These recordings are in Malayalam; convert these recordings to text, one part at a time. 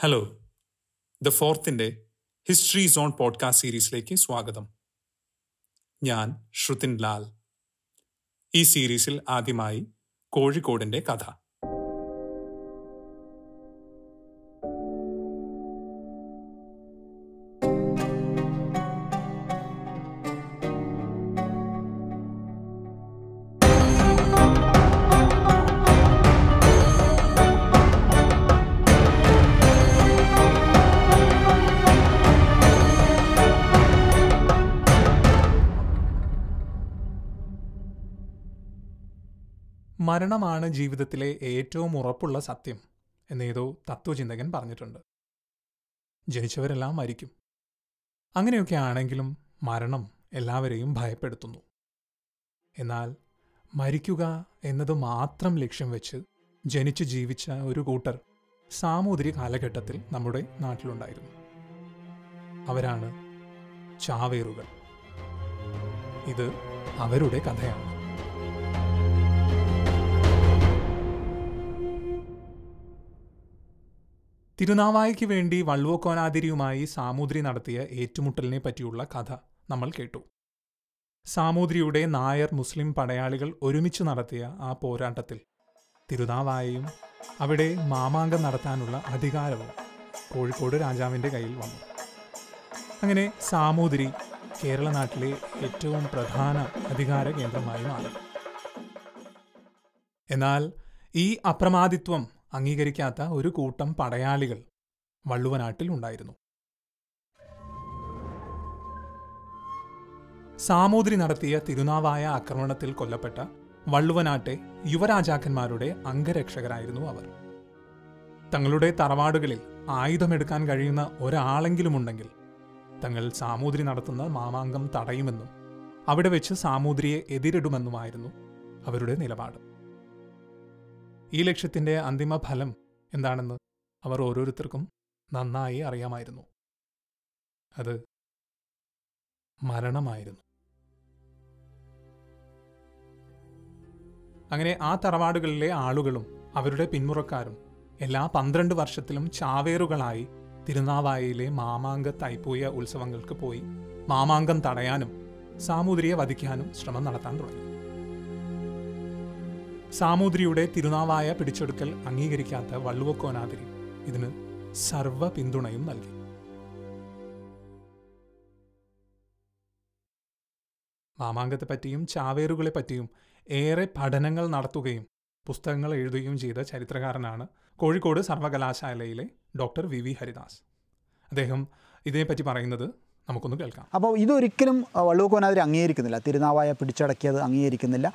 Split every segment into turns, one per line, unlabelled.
ഹലോ ദ ഫോർത്തിന്റെ ഹിസ്റ്ററി സോൺ പോഡ്കാസ്റ്റ് സീരീസിലേക്ക് സ്വാഗതം. ഞാൻ ശ്രുതിൻ ലാൽ. ഈ സീരീസിൽ ആദ്യമായി കോഴിക്കോടിന്റെ കഥ.
മരണമാണ് ജീവിതത്തിലെ ഏറ്റവും ഉറപ്പുള്ള സത്യം എന്നേതോ തത്വചിന്തകൻ പറഞ്ഞിട്ടുണ്ട്. ജനിച്ചവരെല്ലാം മരിക്കും. അങ്ങനെയൊക്കെ ആണെങ്കിലും മരണം എല്ലാവരെയും ഭയപ്പെടുത്തുന്നു. എന്നാൽ മരിക്കുക എന്നത് മാത്രം ലക്ഷ്യം വെച്ച് ജനിച്ചു ജീവിച്ച ഒരു കൂട്ടർ സാമൂതിരി കാലഘട്ടത്തിൽ നമ്മുടെ നാട്ടിലുണ്ടായിരുന്നു. അവരാണ് ചാവേറുകൾ. ഇത് അവരുടെ കഥയാണ്. തിരുനാവായയ്ക്ക് വേണ്ടി വള്ളുവക്കോനാതിരിയുമായി സാമൂതിരി നടത്തിയ ഏറ്റുമുട്ടലിനെ പറ്റിയുള്ള കഥ നമ്മൾ കേട്ടു. സാമൂതിരിയുടെ നായർ മുസ്ലിം പടയാളികൾ ഒരുമിച്ച് നടത്തിയ ആ പോരാട്ടത്തിൽ തിരുനാവായയും അവിടെ മാമാങ്കം നടത്താനുള്ള അധികാരവും കോഴിക്കോട് രാജാവിന്റെ കയ്യിൽ വന്നു. അങ്ങനെ സാമൂതിരി കേരള നാട്ടിലെ ഏറ്റവും പ്രധാന അധികാര കേന്ദ്രമായി മാറി. എന്നാൽ ഈ അപ്രമാദിത്വം അംഗീകരിക്കാത്ത ഒരു കൂട്ടം പടയാളികൾ വള്ളുവനാട്ടിൽ ഉണ്ടായിരുന്നു. സാമൂതിരി നടത്തിയ തിരുനാവായ ആക്രമണത്തിൽ കൊല്ലപ്പെട്ട വള്ളുവനാട്ടെ യുവരാജാക്കന്മാരുടെ അംഗരക്ഷകരായിരുന്നു അവർ. തങ്ങളുടെ തറവാടുകളിൽ ആയുധമെടുക്കാൻ കഴിയുന്ന ഒരാളെങ്കിലും ഉണ്ടെങ്കിൽ തങ്ങൾ സാമൂതിരി നടത്തുന്ന മാമാങ്കം തടയുമെന്നും അവിടെ വെച്ച് സാമൂതിരിയെ എതിരിടുമെന്നുമായിരുന്നു അവരുടെ നിലപാട്. ഈ ലക്ഷ്യത്തിന്റെ അന്തിമ ഫലം എന്താണെന്ന് അവർ ഓരോരുത്തർക്കും നന്നായി അറിയാമായിരുന്നു. അത് മരണമായിരുന്നു. അങ്ങനെ ആ തറവാടുകളിലെ ആളുകളും അവരുടെ പിന്മുറക്കാരും എല്ലാ പന്ത്രണ്ട് വർഷത്തിലും ചാവേറുകളായി തിരുനാവായയിലെ മാമാങ്ക തൈപ്പൂയ ഉത്സവങ്ങൾക്ക് പോയി മാമാങ്കം തടയാനും സാമൂതിരിയെ വധിക്കാനും ശ്രമം നടത്താൻ തുടങ്ങി. സാമൂതിരിയുടെ തിരുനാവായ പിടിച്ചെടുക്കൽ അംഗീകരിക്കാത്ത വള്ളുവക്കോനാതിരി ഇതിന് സർവ പിന്തുണയും നൽകി. മാമാങ്കത്തെപ്പറ്റിയും ചാവേറുകളെ പറ്റിയും ഏറെ പഠനങ്ങൾ നടത്തുകയും പുസ്തകങ്ങൾ എഴുതുകയും ചെയ്ത ചരിത്രകാരനാണ് കോഴിക്കോട് സർവകലാശാലയിലെ ഡോക്ടർ വി വി ഹരിദാസ്. അദ്ദേഹം ഇതേപ്പറ്റി പറയുന്നത് നമുക്കൊന്ന് കേൾക്കാം.
അപ്പോൾ ഇതൊരിക്കലും വള്ളുവക്കോനാതിരി അംഗീകരിക്കുന്നില്ല. തിരുനാവായ പിടിച്ചടക്കിയത് അംഗീകരിക്കുന്നില്ല.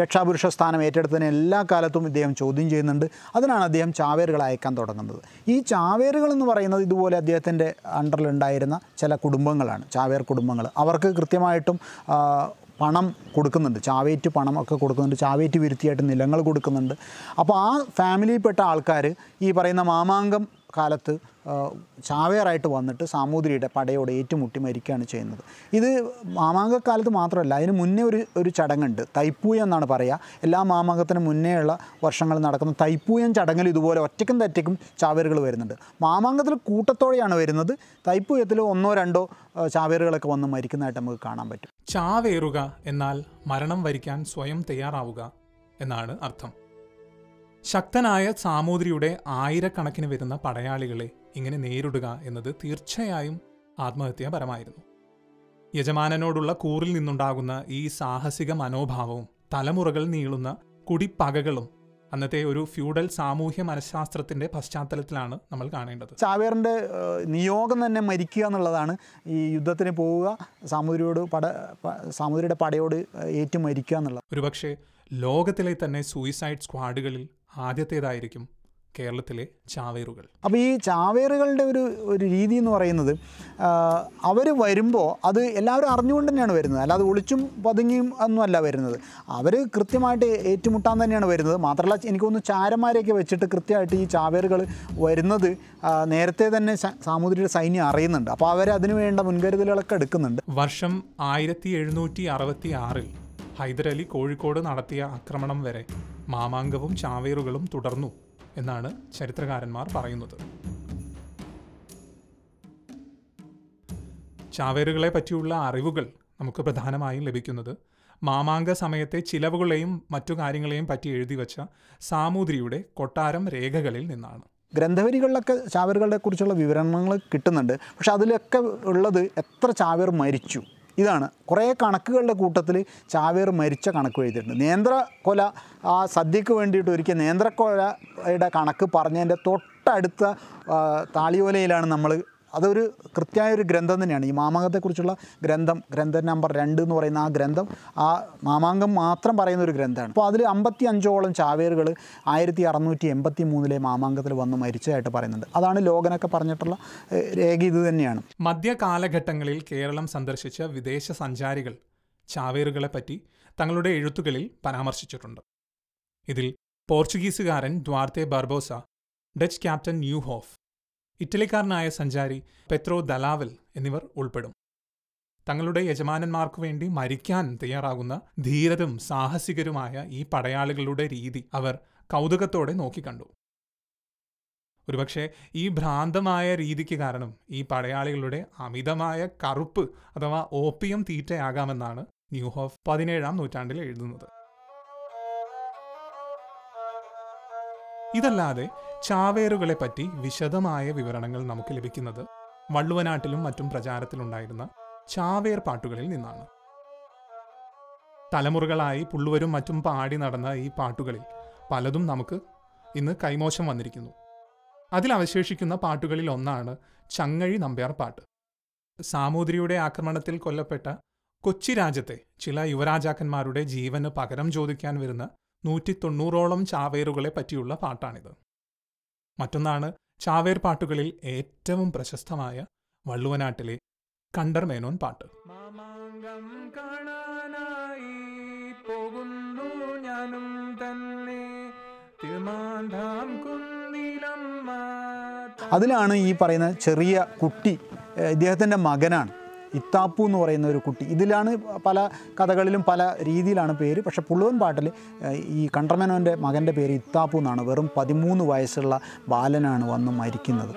രക്ഷാപുരുഷ സ്ഥാനം ഏറ്റെടുത്തതിന് എല്ലാ കാലത്തും ഇദ്ദേഹം ചോദ്യം ചെയ്യുന്നുണ്ട്. അതിനാണ് അദ്ദേഹം ചാവേറുകൾ അയക്കാൻ തുടങ്ങുന്നത്. ഈ ചാവേറുകൾ എന്ന് പറയുന്നത് ഇതുപോലെ അദ്ദേഹത്തിന്റെ അണ്ടറിലുണ്ടായിരുന്ന ചില കുടുംബങ്ങളാണ്. ചാവേർ കുടുംബങ്ങൾ. അവർക്ക് കൃത്യമായിട്ടും പണം കൊടുക്കുന്നുണ്ട്. ചാവേറ്റ് പണം ഒക്കെ കൊടുക്കുന്നുണ്ട്. ചാവേറ്റ് വിരുത്തിയായിട്ട് നിലങ്ങൾ കൊടുക്കുന്നുണ്ട്. അപ്പോൾ ആ ഫാമിലിയിൽപ്പെട്ട ആൾക്കാർ ഈ പറയുന്ന മാമാങ്കം കാലത്ത് ചാവേറായിട്ട് വന്നിട്ട് സാമൂതിരിയുടെ പടയോട് ഏറ്റുമുട്ടി മരിക്കുകയാണ് ചെയ്യുന്നത്. ഇത് മാമാങ്കക്കാലത്ത് മാത്രമല്ല അതിന് മുന്നേ ഒരു ഒരു ചടങ്ങുണ്ട്. തൈപ്പൂയം എന്നാണ് പറയുക. എല്ലാ മാമാങ്കത്തിന് മുന്നേയുള്ള വർഷങ്ങൾ നടക്കുന്ന തൈപ്പൂയം ചടങ്ങിൽ ഇതുപോലെ ഒറ്റയ്ക്കും തെറ്റയ്ക്കും ചാവേറുകൾ വരുന്നുണ്ട്. മാമാങ്കത്തിൽ കൂട്ടത്തോടെയാണ് വരുന്നത്. തൈപ്പൂയത്തിൽ ഒന്നോ രണ്ടോ ചാവേറുകളൊക്കെ വന്ന് മരിക്കുന്നതായിട്ട് നമുക്ക് കാണാൻ പറ്റും.
ചാവേറുക എന്നാൽ മരണം വരിക്കാൻ സ്വയം തയ്യാറാവുക എന്നാണ് അർത്ഥം. ശക്തനായ സാമൂതിരിയുടെ ആയിരക്കണക്കിന് വരുന്ന പടയാളികളെ ഇങ്ങനെ നേരിടുക എന്നത് തീർച്ചയായും ആത്മഹത്യാപരമായിരുന്നു. യജമാനനോടുള്ള കൂറിൽ നിന്നുണ്ടാകുന്ന ഈ സാഹസിക മനോഭാവവും തലമുറകൾ നീളുന്ന കുടിപ്പകകളും അന്നത്തെ ഒരു ഫ്യൂഡൽ സാമൂഹ്യ മനഃശാസ്ത്രത്തിന്റെ പശ്ചാത്തലത്തിലാണ് നമ്മൾ കാണേണ്ടത്.
ചാവേറിന്റെ നിയോഗം തന്നെ മരിക്കുക എന്നുള്ളതാണ് ഈ യുദ്ധത്തിന് പോവുക സാമൂതിരിയോട് പട സാമൂതിരിയുടെ പടയോട് ഏറ്റു മരിക്കുക എന്നുള്ളത്.
ഒരുപക്ഷെ ലോകത്തിലെ തന്നെ സൂയിസൈഡ് സ്ക്വാഡുകളിൽ ആദ്യത്തേതായിരിക്കും കേരളത്തിലെ ചാവേറുകൾ.
അപ്പോൾ ഈ ചാവേറുകളുടെ ഒരു ഒരു രീതി എന്ന് പറയുന്നത് അവർ വരുമ്പോൾ അത് എല്ലാവരും അറിഞ്ഞുകൊണ്ട് തന്നെയാണ് വരുന്നത്. അല്ലാതെ ഒളിച്ചും പതുങ്ങിയും ഒന്നുമല്ല വരുന്നത്. അവർ കൃത്യമായിട്ട് ഏറ്റുമുട്ടാൻ തന്നെയാണ് വരുന്നത്. മാത്രമല്ല എനിക്കൊന്ന് തോന്നുന്നു ചാരന്മാരെയൊക്കെ വെച്ചിട്ട് കൃത്യമായിട്ട് ഈ ചാവേറുകൾ വരുന്നത് നേരത്തെ തന്നെ സാമൂതിരിയുടെ സൈന്യം അറിയുന്നുണ്ട്. അപ്പോൾ അവർ അതിനു വേണ്ട മുൻകരുതലുകളൊക്കെ എടുക്കുന്നുണ്ട്.
വർഷം ആയിരത്തി എഴുന്നൂറ്റി അറുപത്തി ആറിൽ ഹൈദരലി കോഴിക്കോട് നടത്തിയ ആക്രമണം വരെ മാമാങ്കവും ചാവേറുകളും തുടർന്നു എന്നാണ് ചരിത്രകാരന്മാർ പറയുന്നത്. ചാവേറുകളെ പറ്റിയുള്ള അറിവുകൾ നമുക്ക് പ്രധാനമായും ലഭിക്കുന്നത് മാമാങ്ക സമയത്തെ ചിലവുകളെയും മറ്റു കാര്യങ്ങളെയും പറ്റി എഴുതി വച്ച സാമൂതിരിയുടെ കൊട്ടാരം രേഖകളിൽ നിന്നാണ്.
ഗ്രന്ഥവരികളിലൊക്കെ ചാവേറുകളെ കുറിച്ചുള്ള വിവരണങ്ങൾ കിട്ടുന്നുണ്ട്. പക്ഷെ അതിലൊക്കെ ഉള്ളത് എത്ര ചാവേർ മരിച്ചു? ഇതാണ്. കുറേ കണക്കുകളുടെ കൂട്ടത്തിൽ ചാവേർ മരിച്ച കണക്ക് എഴുതിയിട്ടുണ്ട്. നേന്ത്ര കൊല ആ സദ്യക്ക് വേണ്ടിയിട്ട് ഒരിക്കൽ നേന്ത്രക്കൊലയുടെ കണക്ക് പറഞ്ഞതിന്റെ തൊട്ടടുത്ത താളിയോലയിലാണ് നമ്മൾ അതൊരു കൃത്യമായ ഒരു ഗ്രന്ഥം തന്നെയാണ്. ഈ മാമാങ്കത്തെക്കുറിച്ചുള്ള ഗ്രന്ഥം ഗ്രന്ഥ നമ്പർ രണ്ട് എന്ന് പറയുന്ന ആ ഗ്രന്ഥം ആ മാമാങ്കം മാത്രം പറയുന്ന ഒരു ഗ്രന്ഥമാണ്. അപ്പോൾ അതിൽ അമ്പത്തി അഞ്ചോളം ചാവേറുകൾ ആയിരത്തി അറുന്നൂറ്റി എൺപത്തി മൂന്നിലെ മാമാങ്കത്തിൽ വന്ന് മരിച്ചതായിട്ട് പറയുന്നുണ്ട്. അതാണ് ലോകനൊക്കെ പറഞ്ഞിട്ടുള്ള രേഖ ഇത് തന്നെയാണ്.
മധ്യകാലഘട്ടങ്ങളിൽ കേരളം സന്ദർശിച്ച വിദേശ സഞ്ചാരികൾ ചാവേറുകളെ പറ്റി തങ്ങളുടെ എഴുത്തുകളിൽ പരാമർശിച്ചിട്ടുണ്ട്. ഇതിൽ പോർച്ചുഗീസുകാരൻ ദ്വാർത്തെ ബർബോസ ഡച്ച് ക്യാപ്റ്റൻ ന്യൂഹോഫ് ഇറ്റലിക്കാരനായ സഞ്ചാരി പെത്രോ ദലാവൽ എന്നിവർ ഉൾപ്പെടും. തങ്ങളുടെ യജമാനന്മാർക്കു വേണ്ടി മരിക്കാൻ തയ്യാറാകുന്ന ധീരരും സാഹസികരുമായ ഈ പടയാളികളുടെ രീതി അവർ കൗതുകത്തോടെ നോക്കിക്കണ്ടു. ഒരുപക്ഷെ ഈ ഭ്രാന്തമായ രീതിക്ക് കാരണം ഈ പടയാളികളുടെ അമിതമായ കറുപ്പ് അഥവാ ഓപ്പിയം തീറ്റയാകാമെന്നാണ് ന്യൂഹോഫ് പതിനേഴാം നൂറ്റാണ്ടിൽ എഴുതുന്നത്. ഇതല്ലാതെ ചാവേറുകളെ പറ്റി വിശദമായ വിവരണങ്ങൾ നമുക്ക് ലഭിക്കുന്നത് വള്ളുവനാട്ടിലും മറ്റും പ്രചാരത്തിലുണ്ടായിരുന്ന ചാവേർ പാട്ടുകളിൽ നിന്നാണ്. തലമുറകളായി പുള്ളുവരും മറ്റും പാടി നടന്ന ഈ പാട്ടുകളിൽ പലതും നമുക്ക് ഇന്ന് കൈമോശം വന്നിരിക്കുന്നു. അതിൽ അവശേഷിക്കുന്ന പാട്ടുകളിൽ ഒന്നാണ് ചങ്ങഴി നമ്പ്യാർ പാട്ട്. സാമൂതിരിയുടെ ആക്രമണത്തിൽ കൊല്ലപ്പെട്ട കൊച്ചി രാജ്യത്തെ ചില യുവരാജാക്കന്മാരുടെ ജീവന് പകരം ചോദിക്കാൻ വരുന്ന നൂറ്റി തൊണ്ണൂറോളം ചാവേറുകളെ പറ്റിയുള്ള പാട്ടാണിത്. മറ്റൊന്നാണ് ചാവേർ പാട്ടുകളിൽ ഏറ്റവും പ്രശസ്തമായ വള്ളുവനാട്ടിലെ കണ്ടർമേനോൻ പാട്ട്. മാമാങ്കം കാണാനായി പോകുന്നു ഞാനും തന്നെ. തിരുമാന്താം കുന്നിലമ്മ
അതിലാണ് ഈ പറയുന്ന ചെറിയ കുട്ടി ഇദ്ദേഹത്തിന്റെ മകനാണ്. ഇത്താപ്പു എന്ന് പറയുന്ന ഒരു കുട്ടി. ഇതിലാണ് പല കഥകളിലും പല രീതിയിലാണ് പേര്. പക്ഷേ പുള്ളുവൻ പാട്ടിൽ ഈ കണ്ടർമേനോന്റെ മകന്റെ പേര് ഇത്താപ്പു എന്നാണ്. വെറും പതിമൂന്ന് വയസ്സുള്ള ബാലനാണ് വന്ന് മരിക്കുന്നത്.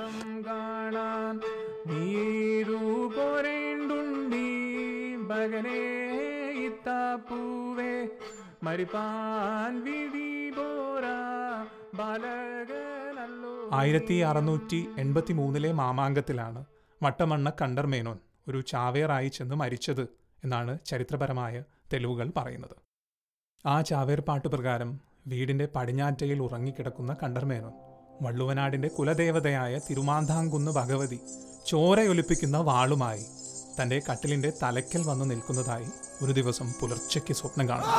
മരിപ്പാൻ വിധി പോരാ ബാലകനല്ലോ. ആയിരത്തി അറുന്നൂറ്റി എൺപത്തി മൂന്നിലെ മാമാങ്കത്തിലാണ് വട്ടമണ്ണ കണ്ടർ മേനോൻ ഒരു ചാവേറായി ചെന്ന് മരിച്ചത് എന്നാണ് ചരിത്രപരമായ തെളിവുകൾ പറയുന്നത്. ആ ചാവേർ പാട്ട് പ്രകാരം വീടിന്റെ പടിഞ്ഞാറ്റയിൽ ഉറങ്ങിക്കിടക്കുന്ന കണ്ടർമേനോൻ വള്ളുവനാടിന്റെ കുലദേവതയായ തിരുമാന്താംകുന്ന് ഭഗവതി ചോരയൊലിപ്പിക്കുന്ന വാളുമായി തന്റെ കട്ടിലിന്റെ തലയ്ക്കൽ വന്നു നിൽക്കുന്നതായി ഒരു ദിവസം പുലർച്ചയ്ക്ക് സ്വപ്നം കാണുന്നു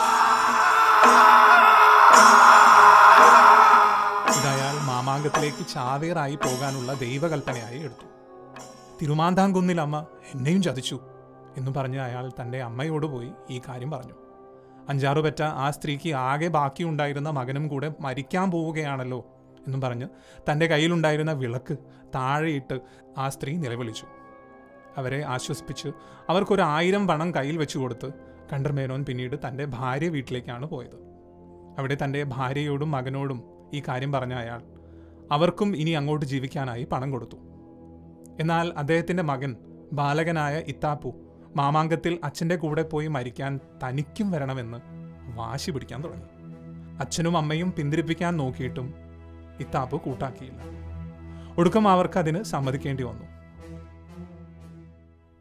ഇതയാൾ മാമാങ്കത്തിലേക്ക് ചാവേറായി പോകാനുള്ള ദൈവകൽപ്പനയായി എടുത്തു. തിരുമാന്താംകുന്നിൽ അമ്മ എന്നെയും ചതിച്ചു എന്ന് പറഞ്ഞ് അയാൾ തന്റെ അമ്മയോട് പോയി ഈ കാര്യം പറഞ്ഞു. അഞ്ചാറ് പെറ്റ ആ സ്ത്രീക്ക് ആകെ ബാക്കിയുണ്ടായിരുന്ന മകനും കൂടെ മരിക്കാൻ പോവുകയാണല്ലോ എന്നും പറഞ്ഞ് തന്റെ കയ്യിലുണ്ടായിരുന്ന വിളക്ക് താഴെയിട്ട് ആ സ്ത്രീ നിലവിളിച്ചു. അവരെ ആശ്വസിപ്പിച്ച് അവർക്കൊരു ആയിരം പണം കയ്യിൽ വെച്ചു കൊടുത്ത് കണ്ടർമേനോൻ പിന്നീട് തന്റെ ഭാര്യ വീട്ടിലേക്കാണ് പോയത്. അവിടെ തന്റെ ഭാര്യയോടും മകനോടും ഈ കാര്യം പറഞ്ഞ അയാൾ അവർക്കും ഇനി അങ്ങോട്ട് ജീവിക്കാനായി പണം കൊടുത്തു. എന്നാൽ അദ്ദേഹത്തിന്റെ മകൻ ബാലകനായ ഇത്താപ്പു മാമാങ്കത്തിൽ അച്ഛന്റെ കൂടെ പോയി മരിക്കാൻ തനിക്കും വരണമെന്ന് വാശി പിടിക്കാൻ തുടങ്ങി. അച്ഛനും അമ്മയും പിന്തിരിപ്പിക്കാൻ നോക്കിയിട്ടും ഇത്താപ്പു കൂട്ടാക്കിയില്ല. ഒടുക്കം അവർക്ക് അതിന് സമ്മതിക്കേണ്ടി വന്നു.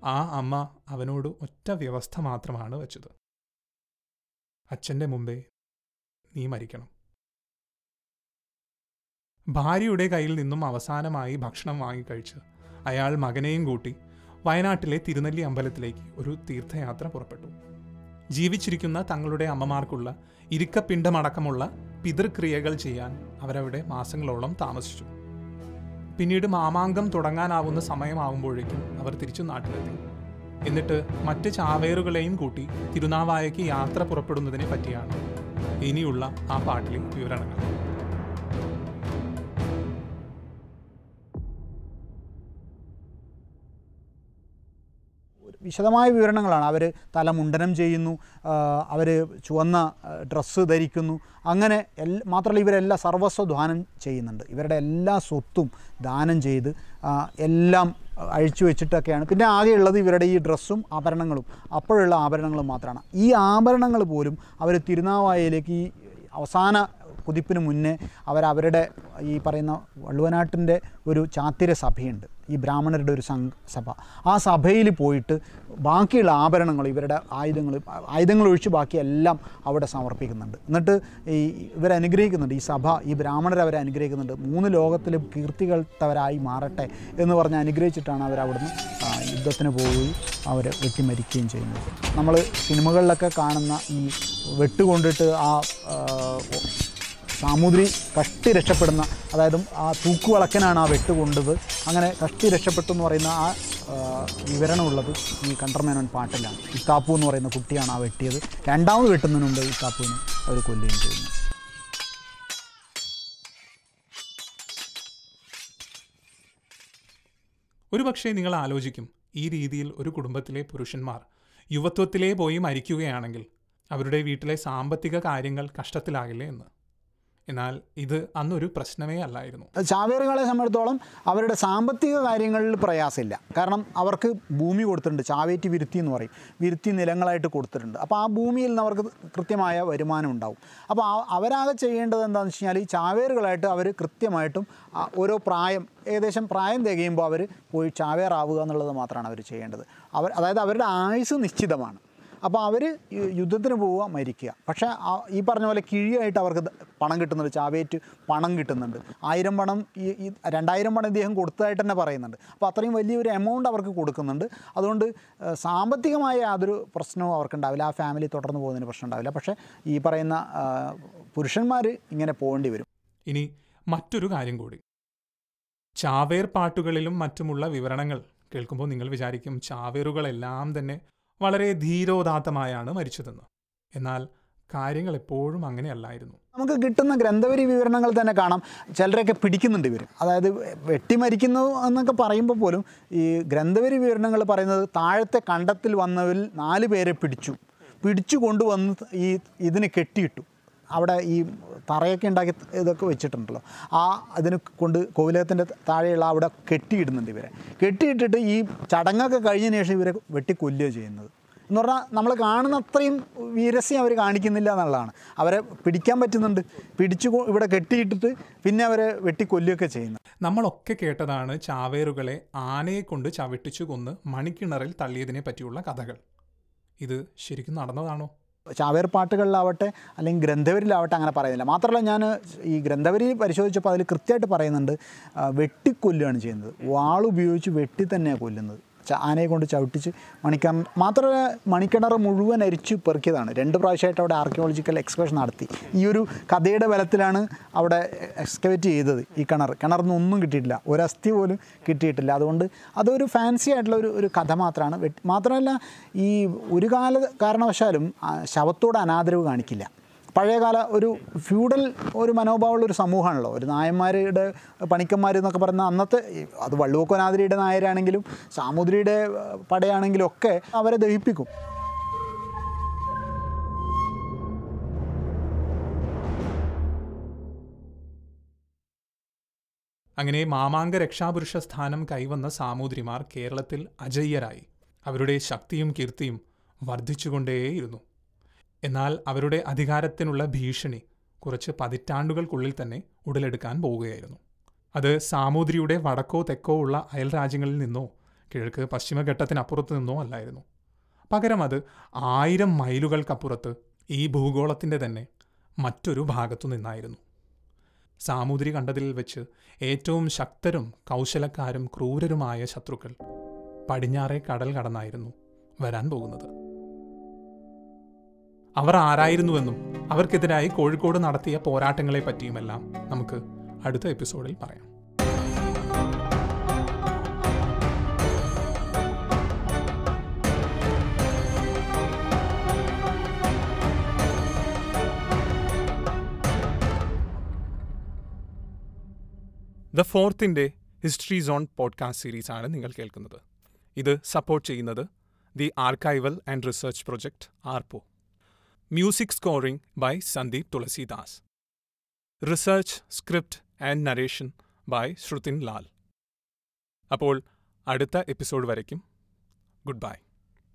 ആ അമ്മ അവനോട് ഒറ്റ വ്യവസ്ഥ മാത്രമാണ് വെച്ചത്. അച്ഛന്റെ മുമ്പേ നീ മരിക്കണം. ഭാര്യയുടെ കയ്യിൽ നിന്നും അവസാനമായി ഭക്ഷണം വാങ്ങിക്കഴിച്ച് അയാൾ മകനെയും കൂട്ടി വയനാട്ടിലെ തിരുനെല്ലി അമ്പലത്തിലേക്ക് ഒരു തീർത്ഥയാത്ര പുറപ്പെട്ടു. ജീവിച്ചിരിക്കുന്ന തങ്ങളുടെ അമ്മമാർക്കുള്ള ഇരിക്കപ്പിണ്ടമടക്കമുള്ള പിതൃക്രിയകൾ ചെയ്യാൻ അവരവിടെ മാസങ്ങളോളം താമസിച്ചു. പിന്നീട് മാമാങ്കം തുടങ്ങാനാവുന്ന സമയമാകുമ്പോഴേക്കും അവർ തിരിച്ചു നാട്ടിലെത്തി. എന്നിട്ട് മറ്റ് ചാവേറുകളെയും കൂട്ടി തിരുനാവായയ്ക്ക് യാത്ര പുറപ്പെടുന്നതിനെ പറ്റിയാണ് ഇനിയുള്ള ആ പാട്ടിലെ വിവരണങ്ങൾ.
വിശദമായ വിവരണങ്ങളാണ്. അവർ തല മുണ്ടനം ചെയ്യുന്നു അവർ ചുവന്ന ഡ്രസ്സ് ധരിക്കുന്നു. അങ്ങനെ എൽ മാത്രമല്ല ഇവരെല്ലാം സർവസ്വ ചെയ്യുന്നുണ്ട്. ഇവരുടെ എല്ലാ സ്വത്തും ദാനം ചെയ്ത് എല്ലാം അഴിച്ചു വെച്ചിട്ടൊക്കെയാണ്. പിന്നെ ആകെയുള്ളത് ഇവരുടെ ഈ ഡ്രസ്സും ആഭരണങ്ങളും. അപ്പോഴുള്ള ആഭരണങ്ങളും മാത്രമാണ്. ഈ ആഭരണങ്ങൾ പോലും അവർ തിരുനാവായയിലേക്ക് ഈ അവസാന കുതിപ്പിന് മുന്നേ അവരവരുടെ ഈ പറയുന്ന വള്ളുവനാട്ടിന്റെ ഒരു ചാത്തിര സഭയുണ്ട്. ഈ ബ്രാഹ്മണരുടെ ഒരു സഭ. ആ സഭയിൽ പോയിട്ട് ബാക്കിയുള്ള ആഭരണങ്ങൾ ഇവരുടെ ആയുധങ്ങൾ ആയുധങ്ങൾ ഒഴിച്ച് ബാക്കി എല്ലാം അവിടെ സമർപ്പിക്കുന്നുണ്ട്. എന്നിട്ട് ഈ ഇവരനുഗ്രഹിക്കുന്നുണ്ട് ഈ സഭ ഈ ബ്രാഹ്മണർ അവരെ അനുഗ്രഹിക്കുന്നുണ്ട്. മൂന്ന് ലോകത്തിലും കീർത്തികൾത്തവരായി മാറട്ടെ എന്ന് പറഞ്ഞ് അനുഗ്രഹിച്ചിട്ടാണ് അവർ അവിടുന്ന് യുദ്ധത്തിന് പോവുകയും അവർ വെട്ടിമരിക്കുകയും ചെയ്യുന്നത്. നമ്മൾ സിനിമകളിലൊക്കെ കാണുന്ന ഈ വെട്ടുകൊണ്ടിട്ട് ആ, സാമൂതിരി കഷ്ടി രക്ഷപ്പെടുന്ന അതായത് ആ തൂക്കുവളക്കനാണ് ആ വെട്ട് കൊണ്ടത് അങ്ങനെ കഷ്ടി രക്ഷപ്പെട്ടു എന്ന് പറയുന്ന ആ വിവരണമുള്ളത് ഈ കണ്ടർമേനോൻ പാട്ടിലാണ്. ഇക്കാപ്പു എന്ന് പറയുന്ന കുട്ടിയാണ് ആ വെട്ടിയത്. രണ്ടാമത് വെട്ടുന്നതിന് മുമ്പ് ഇക്കാപ്പുവിനെ അവർ കൊല്ലുകയും ചെയ്യുന്നു.
ഒരു പക്ഷേ നിങ്ങൾ ആലോചിക്കും ഈ രീതിയിൽ ഒരു കുടുംബത്തിലെ പുരുഷന്മാർ യുവത്വത്തിലേ പോയി മരിക്കുകയാണെങ്കിൽ അവരുടെ വീട്ടിലെ സാമ്പത്തിക കാര്യങ്ങൾ കഷ്ടത്തിലാകില്ലേ എന്ന്. എന്നാൽ ഇത് അന്നൊരു പ്രശ്നമേ അല്ലായിരുന്നു.
ചാവേറുകളെ സംബന്ധിച്ചിടത്തോളം അവരുടെ സാമ്പത്തിക കാര്യങ്ങളിൽ പ്രയാസമില്ല. കാരണം അവർക്ക് ഭൂമി കൊടുത്തിട്ടുണ്ട്. ചാവേറ്റി വിരുത്തി എന്ന് പറയും. വിരുത്തി നിലങ്ങളായിട്ട് കൊടുത്തിട്ടുണ്ട്. അപ്പോൾ ആ ഭൂമിയിൽ നിന്ന് അവർക്ക് കൃത്യമായ വരുമാനം ഉണ്ടാവും. അപ്പോൾ അവരാകെ ചെയ്യേണ്ടത് എന്താണെന്ന് വെച്ച് കഴിഞ്ഞാൽ ഈ ചാവേറുകളായിട്ട് അവർ കൃത്യമായിട്ടും ഓരോ പ്രായം ഏകദേശം പ്രായം തികയുമ്പോൾ അവർ പോയി ചാവേറാവുക എന്നുള്ളത് മാത്രമാണ് അവർ ചെയ്യേണ്ടത്. അവർ അതായത് അവരുടെ ആയുസ് നിശ്ചിതമാണ്. അപ്പോൾ അവർ യുദ്ധത്തിന് പോവുക മരിക്കുക. പക്ഷേ ഈ പറഞ്ഞ പോലെ കിഴിയായിട്ട് അവർക്ക് പണം കിട്ടുന്നുണ്ട്. ചാവേറ്റ് പണം കിട്ടുന്നുണ്ട്. ആയിരം പണം ഈ രണ്ടായിരം പണം ഇദ്ദേഹം കൊടുത്തതായിട്ട് തന്നെ പറയുന്നുണ്ട്. അപ്പോൾ അത്രയും വലിയൊരു എമൗണ്ട് അവർക്ക് കൊടുക്കുന്നുണ്ട്. അതുകൊണ്ട് സാമ്പത്തികമായ യാതൊരു പ്രശ്നവും അവർക്കുണ്ടാവില്ല. ആ ഫാമിലി തുടർന്ന് പോകുന്നതിന് പ്രശ്നം ഉണ്ടാവില്ല പക്ഷേ ഈ പറയുന്ന പുരുഷന്മാർ ഇങ്ങനെ പോകേണ്ടി വരും.
ഇനി മറ്റൊരു കാര്യം കൂടി. ചാവേർ പാട്ടുകളിലും മറ്റുമുള്ള വിവരണങ്ങൾ കേൾക്കുമ്പോൾ നിങ്ങൾ വിചാരിക്കും ചാവേറുകളെല്ലാം തന്നെ വളരെ ധീരോദാത്തമായാണ് മരിച്ചതെന്ന്. എന്നാൽ കാര്യങ്ങൾ എപ്പോഴും അങ്ങനെയല്ലായിരുന്നു.
നമുക്ക് കിട്ടുന്ന ഗ്രന്ഥവരി വിവരണങ്ങൾ തന്നെ കാണാം. ചിലരൊക്കെ പിടിക്കുന്നുണ്ട് ഇവർ അതായത് വെട്ടിമരിക്കുന്നു എന്നൊക്കെ പറയുമ്പോൾ പോലും ഈ ഗ്രന്ഥവരി വിവരണങ്ങൾ പറയുന്നത് താഴത്തെ കണ്ടത്തിൽ വന്നവരിൽ നാല് പേരെ പിടിച്ചു. പിടിച്ചു കൊണ്ടുവന്ന് ഈ ഇതിന് കെട്ടിയിട്ടു. അവിടെ ഈ തറയൊക്കെ ഉണ്ടാക്കി ഇതൊക്കെ വെച്ചിട്ടുണ്ടല്ലോ. ആ അതിന് കൊണ്ട് കോവിലകത്തിന്റെ താഴെയുള്ള അവിടെ കെട്ടിയിടുന്നുണ്ട് ഇവരെ. കെട്ടിയിട്ടിട്ട് ഈ ചടങ്ങൊക്കെ കഴിഞ്ഞതിന് ശേഷം ഇവരെ വെട്ടിക്കൊല്ലുക ചെയ്യുന്നത്. എന്ന് പറഞ്ഞാൽ നമ്മൾ കാണുന്ന അത്രയും വീരസ്യം അവർ കാണിക്കുന്നില്ല എന്നുള്ളതാണ്. അവരെ പിടിക്കാൻ പറ്റുന്നുണ്ട്. പിടിച്ചു ഇവിടെ കെട്ടിയിട്ടിട്ട് പിന്നെ അവരെ വെട്ടിക്കൊല്ലുകയൊക്കെ ചെയ്യുന്നു.
നമ്മളൊക്കെ കേട്ടതാണ് ചാവേറുകളെ ആനയെ കൊണ്ട് ചവിട്ടിച്ചു കൊന്ന് മണിക്കിണറിൽ തള്ളിയതിനെ പറ്റിയുള്ള കഥകൾ. ഇത് ശരിക്കും നടന്നതാണോ?
ചാവേർ പാട്ടുകളിലാവട്ടെ അല്ലെങ്കിൽ ഗ്രന്ഥവരിലാവട്ടെ അങ്ങനെ പറയുന്നില്ല. മാത്രമല്ല ഞാൻ ഈ ഗ്രന്ഥവരി പരിശോധിച്ചപ്പോൾ അതിൽ കൃത്യമായിട്ട് പറയുന്നുണ്ട് വെട്ടിക്കൊല്ലുകയാണ് ചെയ്യുന്നത്. വാളുപയോഗിച്ച് വെട്ടി തന്നെയാണ് കൊല്ലുന്നത്. ആനയെ കൊണ്ട് ചവിട്ടിച്ച് മണിക്ക മാത്രമല്ല മണിക്കിണർ മുഴുവൻ അരിച്ചു പെറുക്കിയതാണ്. രണ്ട് പ്രാവശ്യമായിട്ട് അവിടെ ആർക്കിയോളജിക്കൽ എക്സ്കവേഷൻ നടത്തി. ഈ ഒരു കഥയുടെ ബലത്തിലാണ് അവിടെ എക്സ്കവേറ്റ് ചെയ്തത് ഈ കിണർ. കിണറിന് ഒന്നും കിട്ടിയിട്ടില്ല. ഒരു അസ്ഥി പോലും കിട്ടിയിട്ടില്ല. അതുകൊണ്ട് അതൊരു ഫാൻസി ആയിട്ടുള്ള ഒരു ഒരു കഥ മാത്രമാണ്. മാത്രമല്ല ഈ ഒരു കാല കാരണവശാലും ശവത്തോട് അനാദരവ് കാണിക്കില്ല. പഴയകാല ഒരു ഫ്യൂഡൽ ഒരു മനോഭാവമുള്ള ഒരു സമൂഹമാണല്ലോ. ഒരു നായന്മാരുടെ പണിക്കന്മാർ എന്നൊക്കെ പറയുന്ന അന്നത്തെ അത് വള്ളുവക്കോനാതിരിയുടെ നായരാണെങ്കിലും സാമുദ്രിയുടെ പടയാണെങ്കിലും ഒക്കെ അവരെ ദഹിപ്പിക്കും.
അങ്ങനെ മാമാങ്ക രക്ഷാപുരുഷ സ്ഥാനം കൈവന്ന സാമൂതിരിമാർ കേരളത്തിൽ അജയ്യരായി. അവരുടെ ശക്തിയും കീർത്തിയും വർദ്ധിച്ചുകൊണ്ടേയിരുന്നു. എന്നാൽ അവരുടെ അധികാരത്തിനുള്ള ഭീഷണി കുറച്ച് പതിറ്റാണ്ടുകൾക്കുള്ളിൽ തന്നെ ഉടലെടുക്കാൻ പോവുകയായിരുന്നു. അത് സാമൂതിരിയുടെ വടക്കോ തെക്കോ ഉള്ള അയൽ രാജ്യങ്ങളിൽ നിന്നോ കിഴക്ക് പശ്ചിമഘട്ടത്തിനപ്പുറത്ത് നിന്നോ അല്ലായിരുന്നു. പകരം അത് ആയിരം മൈലുകൾക്കപ്പുറത്ത് ഈ ഭൂഗോളത്തിന്റെ തന്നെ മറ്റൊരു ഭാഗത്തു നിന്നായിരുന്നു. സാമൂതിരി കണ്ടതിൽ വെച്ച് ഏറ്റവും ശക്തരും കൗശലക്കാരും ക്രൂരരുമായ ശത്രുക്കൾ പടിഞ്ഞാറെ കടൽ കടന്നായിരുന്നു വരാൻ പോകുന്നത്. അവർ ആരായിരുന്നുവെന്നും അവർക്കെതിരായി കോഴിക്കോട് നടത്തിയ പോരാട്ടങ്ങളെ പറ്റിയുമെല്ലാം നമുക്ക് അടുത്ത എപ്പിസോഡിൽ പറയാം. ദ ഫോർത്തിന്റെ ഹിസ്റ്ററി സോൺ പോഡ്കാസ്റ്റ് സീരീസാണ് നിങ്ങൾ കേൾക്കുന്നത്. ഇത് സപ്പോർട്ട് ചെയ്യുന്നത് the archival and research project ആർപോ music scoring by Sandeep Tulasidas research script and narration by Shruthin Lal അപ്പോൾ അടുത്ത എപ്പിസോഡ് വരയ്ക്കും ഗുഡ് ബൈ